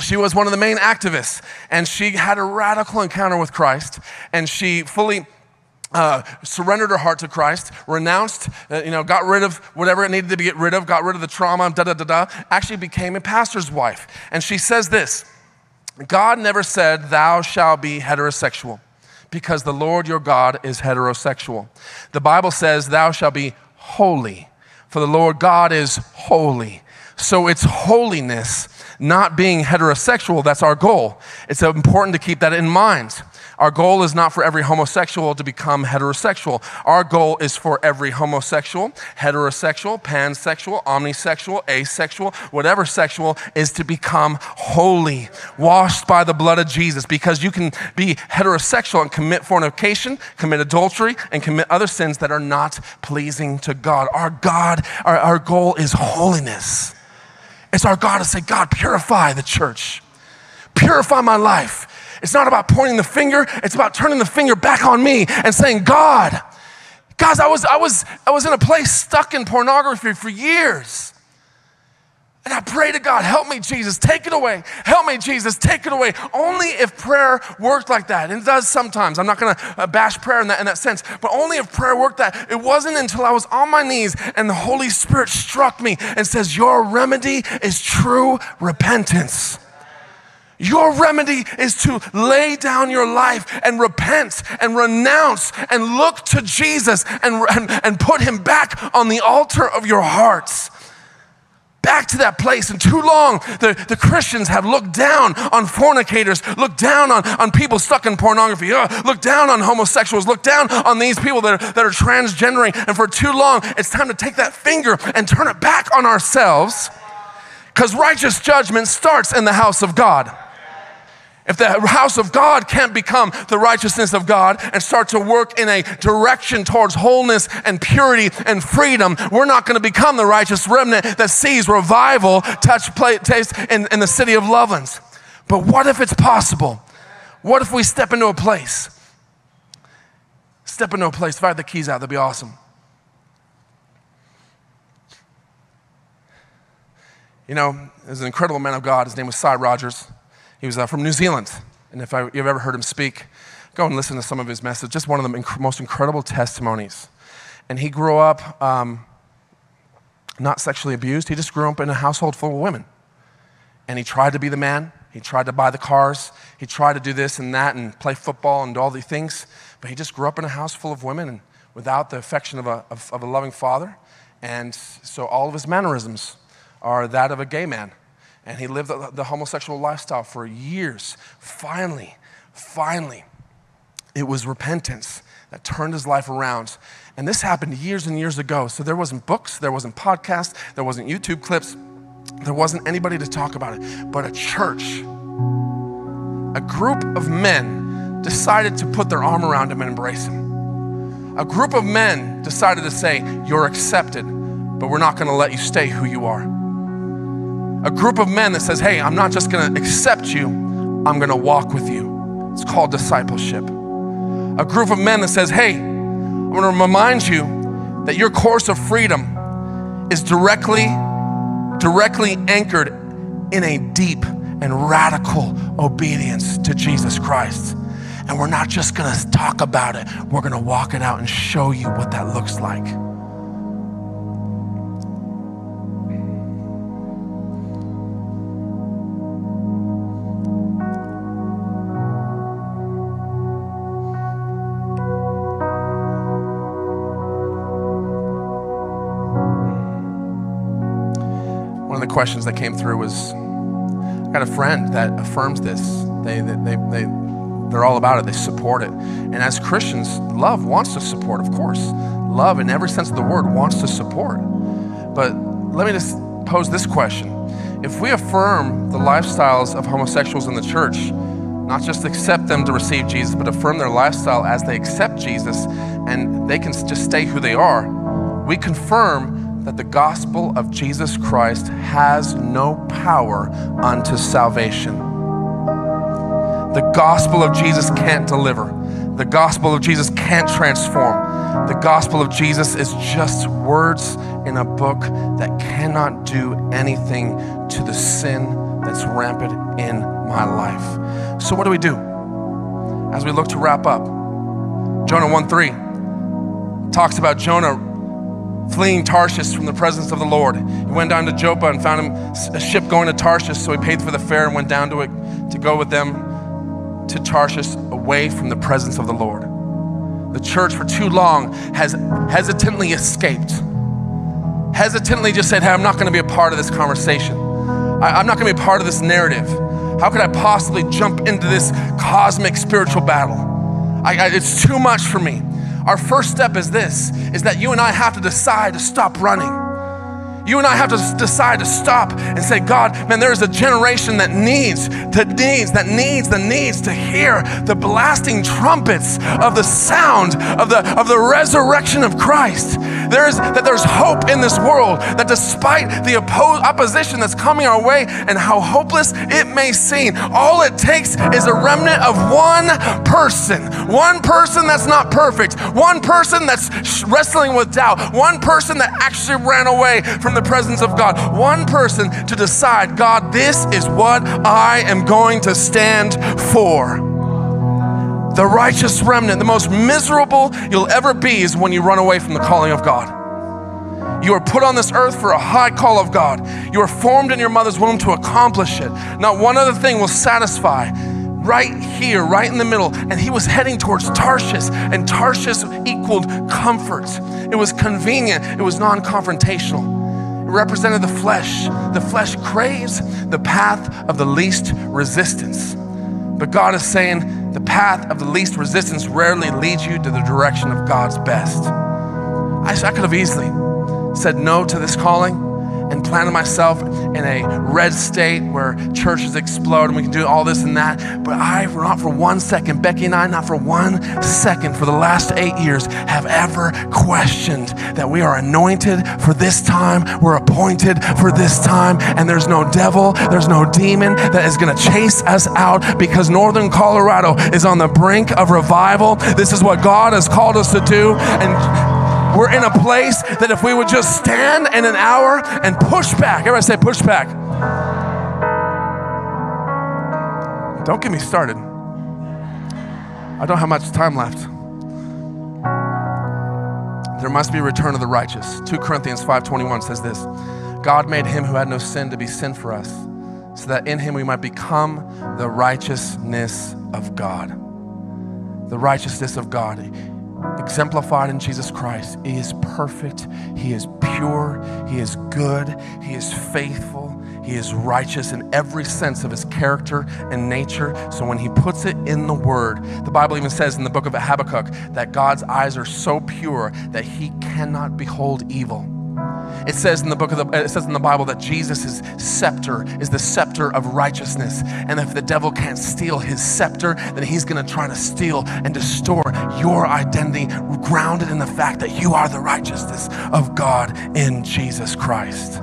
she was one of the main activists, and she had a radical encounter with Christ, and she fully uh, surrendered her heart to Christ, renounced, uh, you know, got rid of whatever it needed to be get rid of, got rid of the trauma, da da da da, actually became a pastor's wife. And she says this God never said, Thou shalt be heterosexual, because the Lord your God is heterosexual. The Bible says, Thou shalt be holy, for the Lord God is holy. So it's holiness not being heterosexual, that's our goal. It's important to keep that in mind. Our goal is not for every homosexual to become heterosexual. Our goal is for every homosexual, heterosexual, pansexual, omnisexual, asexual, whatever sexual, is to become holy, washed by the blood of Jesus. Because you can be heterosexual and commit fornication, commit adultery, and commit other sins that are not pleasing to God. Our God, our, our goal is holiness. It's our God to say, God, purify the church, purify my life. It's not about pointing the finger, it's about turning the finger back on me and saying, God, guys, I was, I was, I was in a place stuck in pornography for years. And I pray to God, help me, Jesus, take it away. Help me, Jesus, take it away. Only if prayer worked like that, and it does sometimes. I'm not gonna uh, bash prayer in that, in that sense, but only if prayer worked that. It wasn't until I was on my knees and the Holy Spirit struck me and says, Your remedy is true repentance. Your remedy is to lay down your life and repent and renounce and look to Jesus and, and, and put him back on the altar of your hearts back to that place. And too long, the, the Christians have looked down on fornicators, looked down on, on people stuck in pornography, uh, looked down on homosexuals, looked down on these people that are, that are transgendering. And for too long, it's time to take that finger and turn it back on ourselves because righteous judgment starts in the house of God. If the house of God can't become the righteousness of God and start to work in a direction towards wholeness and purity and freedom, we're not going to become the righteous remnant that sees revival touch place in, in the city of Lovelands. But what if it's possible? What if we step into a place? Step into a place. If I had the keys out, that'd be awesome. You know, there's an incredible man of God. His name was Sy Rogers. He was uh, from New Zealand. And if I, you've ever heard him speak, go and listen to some of his messages. Just one of the inc- most incredible testimonies. And he grew up um, not sexually abused, he just grew up in a household full of women. And he tried to be the man. He tried to buy the cars. He tried to do this and that and play football and all these things. But he just grew up in a house full of women and without the affection of a, of, of a loving father. And so all of his mannerisms are that of a gay man and he lived the, homosexual lifestyle for years. Finally, finally, it was repentance that turned his life around. And this happened years and years ago. So there wasn't books, there wasn't podcasts, there wasn't YouTube clips, there wasn't anybody to talk about it. But a church, a group of men decided to put their arm around him and embrace him. A group of men decided to say, You're accepted, but we're not going to let you stay who you are a group of men that says, Hey, I'm not just gonna accept you, I'm gonna walk with you. It's called discipleship. A group of men that says, Hey, I'm gonna remind you that your course of freedom is directly, directly anchored in a deep and radical obedience to Jesus Christ. And we're not just gonna talk about it, we're gonna walk it out and show you what that looks like. Questions that came through was I got a friend that affirms this. They, they, they, they, they're all about it, they support it. And as Christians, love wants to support, of course. Love, in every sense of the word, wants to support. But let me just pose this question If we affirm the lifestyles of homosexuals in the church, not just accept them to receive Jesus, but affirm their lifestyle as they accept Jesus and they can just stay who they are, we confirm that the gospel of Jesus Christ has no power unto salvation. The gospel of Jesus can't deliver. The gospel of Jesus can't transform. The gospel of Jesus is just words in a book that cannot do anything to the sin that's rampant in my life. So, what do we do as we look to wrap up? Jonah 1 3 talks about Jonah fleeing Tarshish from the presence of the Lord. He went down to Joppa and found him a ship going to Tarshish, so he paid for the fare and went down to it to go with them to Tarshish away from the presence of the Lord. The church for too long has hesitantly escaped, hesitantly just said, Hey, I'm not going to be a part of this conversation. I, am not going to be a part of this narrative. How could I possibly jump into this cosmic spiritual battle? I, I, it's too much for me. Our first step is this is that you and I have to decide to stop running. You and I have to decide to stop and say, God, man, there is a generation that needs, that needs, that needs, that needs to hear the blasting trumpets of the sound of the, of the resurrection of Christ. There is, that there's hope in this world, that despite the oppo- opposition that's coming our way and how hopeless it may seem, all it takes is a remnant of one person, one person that's not perfect, one person that's wrestling with doubt, one person that actually ran away from from the presence of God. One person to decide, God, this is what I am going to stand for. The righteous remnant, the most miserable you'll ever be is when you run away from the calling of God. You are put on this earth for a high call of God. You are formed in your mother's womb to accomplish it. Not one other thing will satisfy. Right here, right in the middle. And he was heading towards Tarshish, and Tarshish equaled comfort. It was convenient, it was non confrontational represented the flesh. The flesh craves the path of the least resistance. But God is saying the path of the least resistance rarely leads you to the direction of God's best. I, I could have easily said no to this calling and planted myself in a red state where churches explode and we can do all this and that. But I, not for one second, Becky and I, not for one second for the last eight years, have ever questioned that we are anointed for this time, we're appointed for this time, and there's no devil, there's no demon that is going to chase us out because Northern Colorado is on the brink of revival. This is what God has called us to do. And we're in a place that if we would just stand in an hour and push back, everybody say push back. Don't get me started. I don't have much time left. There must be a return of the righteous. 2 Corinthians 5:21 says this. God made him who had no sin to be sin for us, so that in him we might become the righteousness of God. The righteousness of God exemplified in Jesus Christ. He is perfect, He is pure, He is good, He is faithful, He is righteous in every sense of His character and nature. So when He puts it in the Word, the Bible even says in the book of Habakkuk that God's eyes are so pure that He cannot behold evil. It says in the book of the, it says in the Bible that Jesus' scepter is the scepter of righteousness. And if the devil can't steal his scepter, then he's going to try to steal and distort your identity grounded in the fact that you are the righteousness of God in Jesus Christ.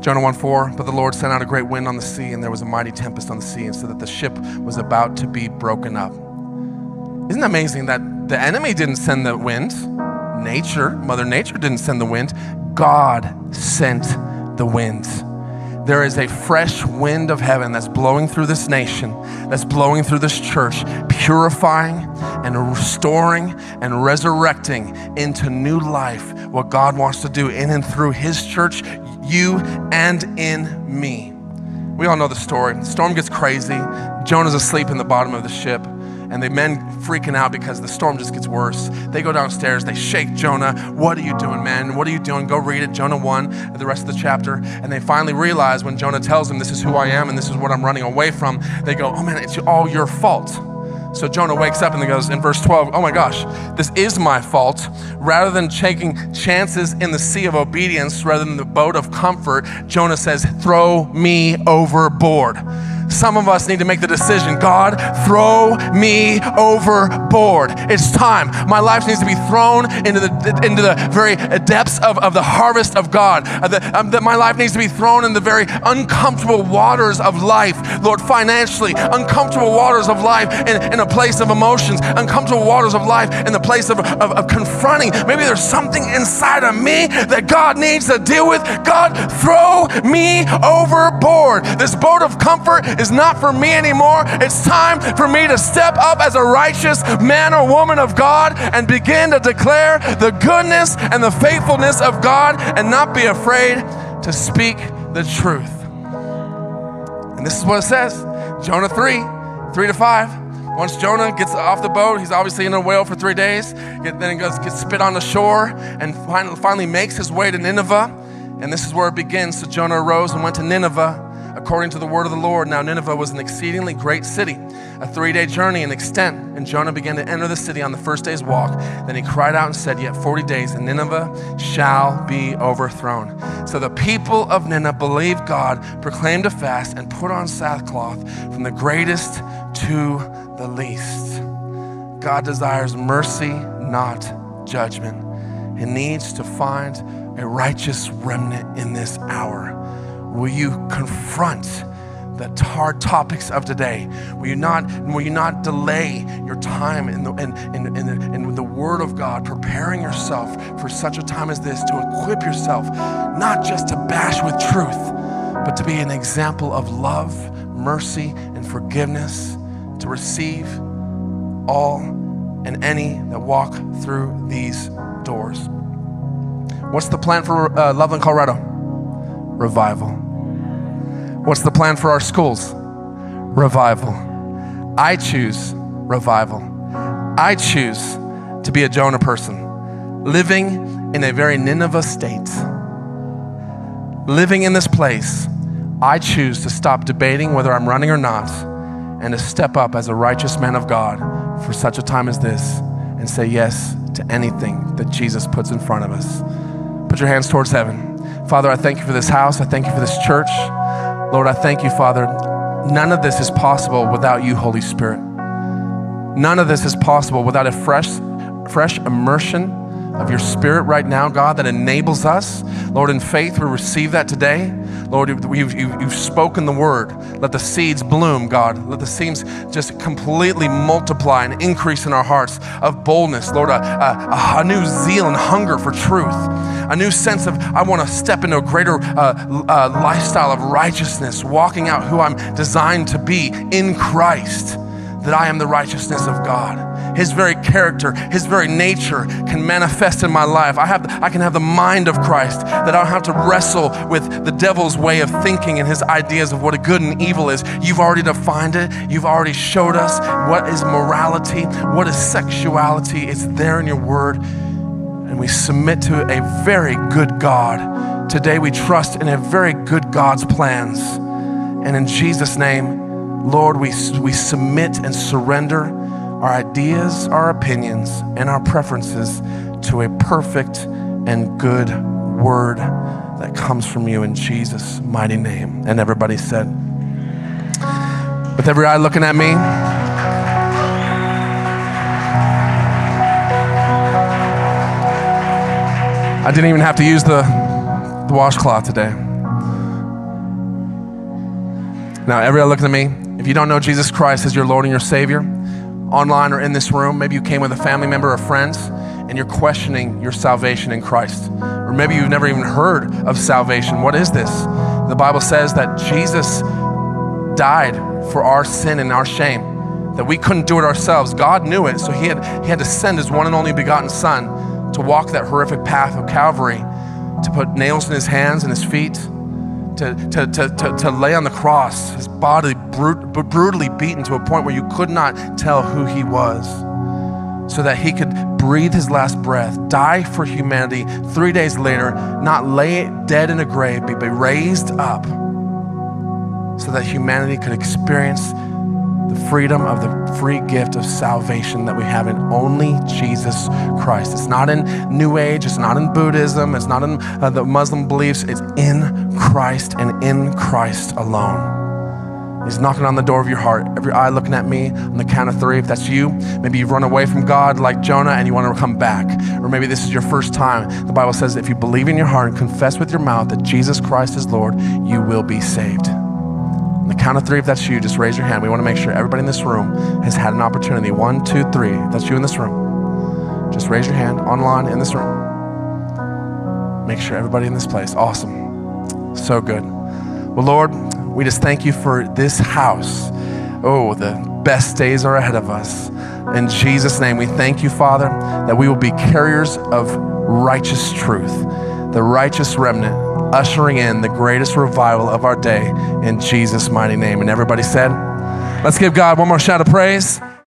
Jonah 1 4, but the Lord sent out a great wind on the sea, and there was a mighty tempest on the sea, and so that the ship was about to be broken up. Isn't it amazing that the enemy didn't send the wind? Nature, Mother Nature didn't send the wind, God sent the wind. There is a fresh wind of heaven that's blowing through this nation, that's blowing through this church, purifying and restoring and resurrecting into new life what God wants to do in and through His church, you and in me. We all know the story. The storm gets crazy. Jonah's asleep in the bottom of the ship and the men freaking out because the storm just gets worse. They go downstairs, they shake Jonah. What are you doing, man? What are you doing? Go read it, Jonah 1, the rest of the chapter. And they finally realize when Jonah tells them, This is who I am and this is what I'm running away from, they go, Oh man, it's all your fault. So Jonah wakes up and goes in verse 12, Oh my gosh, this is my fault. Rather than taking chances in the sea of obedience, rather than the boat of comfort, Jonah says, Throw me overboard. Some of us need to make the decision God, throw me overboard. It's time. My life needs to be thrown into the, into the very depths of, of the harvest of God. Uh, um, that my life needs to be thrown in the very uncomfortable waters of life, Lord, financially, uncomfortable waters of life in, in a place of emotions, uncomfortable waters of life in the place of, of, of confronting. Maybe there's something inside of me that God needs to deal with. God, throw me overboard. This boat of comfort is not for me anymore. It's time for me to step up as a righteous man or woman of God and begin to declare the goodness and the faithfulness of God and not be afraid to speak the truth. And this is what it says Jonah 3 3 to 5. Once Jonah gets off the boat, he's obviously in a whale for three days. Then he goes, gets spit on the shore and finally makes his way to Nineveh. And this is where it begins. So Jonah arose and went to Nineveh according to the word of the Lord. Now, Nineveh was an exceedingly great city, a three day journey in extent. And Jonah began to enter the city on the first day's walk. Then he cried out and said, Yet 40 days, and Nineveh shall be overthrown. So the people of Nineveh believed God, proclaimed a fast, and put on sackcloth from the greatest to the least. God desires mercy, not judgment. He needs to find a righteous remnant in this hour. Will you confront the hard topics of today? Will you not, will you not delay your time in the, in, in, in, the, in the Word of God, preparing yourself for such a time as this to equip yourself, not just to bash with truth, but to be an example of love, mercy, and forgiveness, to receive all and any that walk through these doors. What's the plan for uh, Loveland, Colorado? Revival. What's the plan for our schools? Revival. I choose revival. I choose to be a Jonah person, living in a very Nineveh state. Living in this place, I choose to stop debating whether I'm running or not and to step up as a righteous man of God for such a time as this and say yes to anything that Jesus puts in front of us. Put your hands towards heaven. Father, I thank you for this house. I thank you for this church. Lord, I thank you, Father. None of this is possible without you, Holy Spirit. None of this is possible without a fresh, fresh immersion of your spirit right now, God, that enables us. Lord, in faith, we receive that today. Lord, you've, you've, spoken the word. Let the seeds bloom, God. Let the seeds just completely multiply and increase in our hearts of boldness. Lord, a, a, a new zeal and hunger for truth a new sense of I want to step into a greater uh, uh, lifestyle of righteousness, walking out who I'm designed to be in Christ, that I am the righteousness of God. His very character, His very nature can manifest in my life. I, have, I can have the mind of Christ, that I don't have to wrestle with the devil's way of thinking and his ideas of what a good and evil is. You've already defined it, you've already showed us what is morality, what is sexuality. It's there in your word and we submit to a very good God. Today we trust in a very good God's plans. And in Jesus' name, Lord, we, we submit and surrender our ideas, our opinions, and our preferences to a perfect and good word that comes from you in Jesus' mighty name. And everybody said, with every eye looking at me, I didn't even have to use the, the washcloth today. Now, everyone looking at me, if you don't know Jesus Christ as your Lord and your Savior, online or in this room, maybe you came with a family member or friends and you're questioning your salvation in Christ. Or maybe you've never even heard of salvation. What is this? The Bible says that Jesus died for our sin and our shame, that we couldn't do it ourselves. God knew it, so He had, he had to send His one and only begotten Son to walk that horrific path of Calvary, to put nails in his hands and his feet, to to, to, to, to, lay on the cross, his body brut- brutally beaten to a point where you could not tell who he was, so that he could breathe his last breath, die for humanity, three days later, not lay dead in a grave, but be raised up, so that humanity could experience the freedom of the free gift of salvation that we have in only Jesus Christ. It's not in New Age, it's not in Buddhism, it's not in uh, the Muslim beliefs, it's in Christ and in Christ alone. He's knocking on the door of your heart. Every eye looking at me on the count of three. If that's you, maybe you've run away from God like Jonah and you want to come back. Or maybe this is your first time. The Bible says if you believe in your heart and confess with your mouth that Jesus Christ is Lord, you will be saved. Count of three, if that's you, just raise your hand. We want to make sure everybody in this room has had an opportunity. One, two, three. If that's you in this room, just raise your hand online in this room. Make sure everybody in this place. Awesome. So good. Well, Lord, we just thank you for this house. Oh, the best days are ahead of us. In Jesus' name, we thank you, Father, that we will be carriers of righteous truth, the righteous remnant, ushering in the greatest revival of our day in Jesus' mighty name. And everybody said, Let's give God one more shout of praise.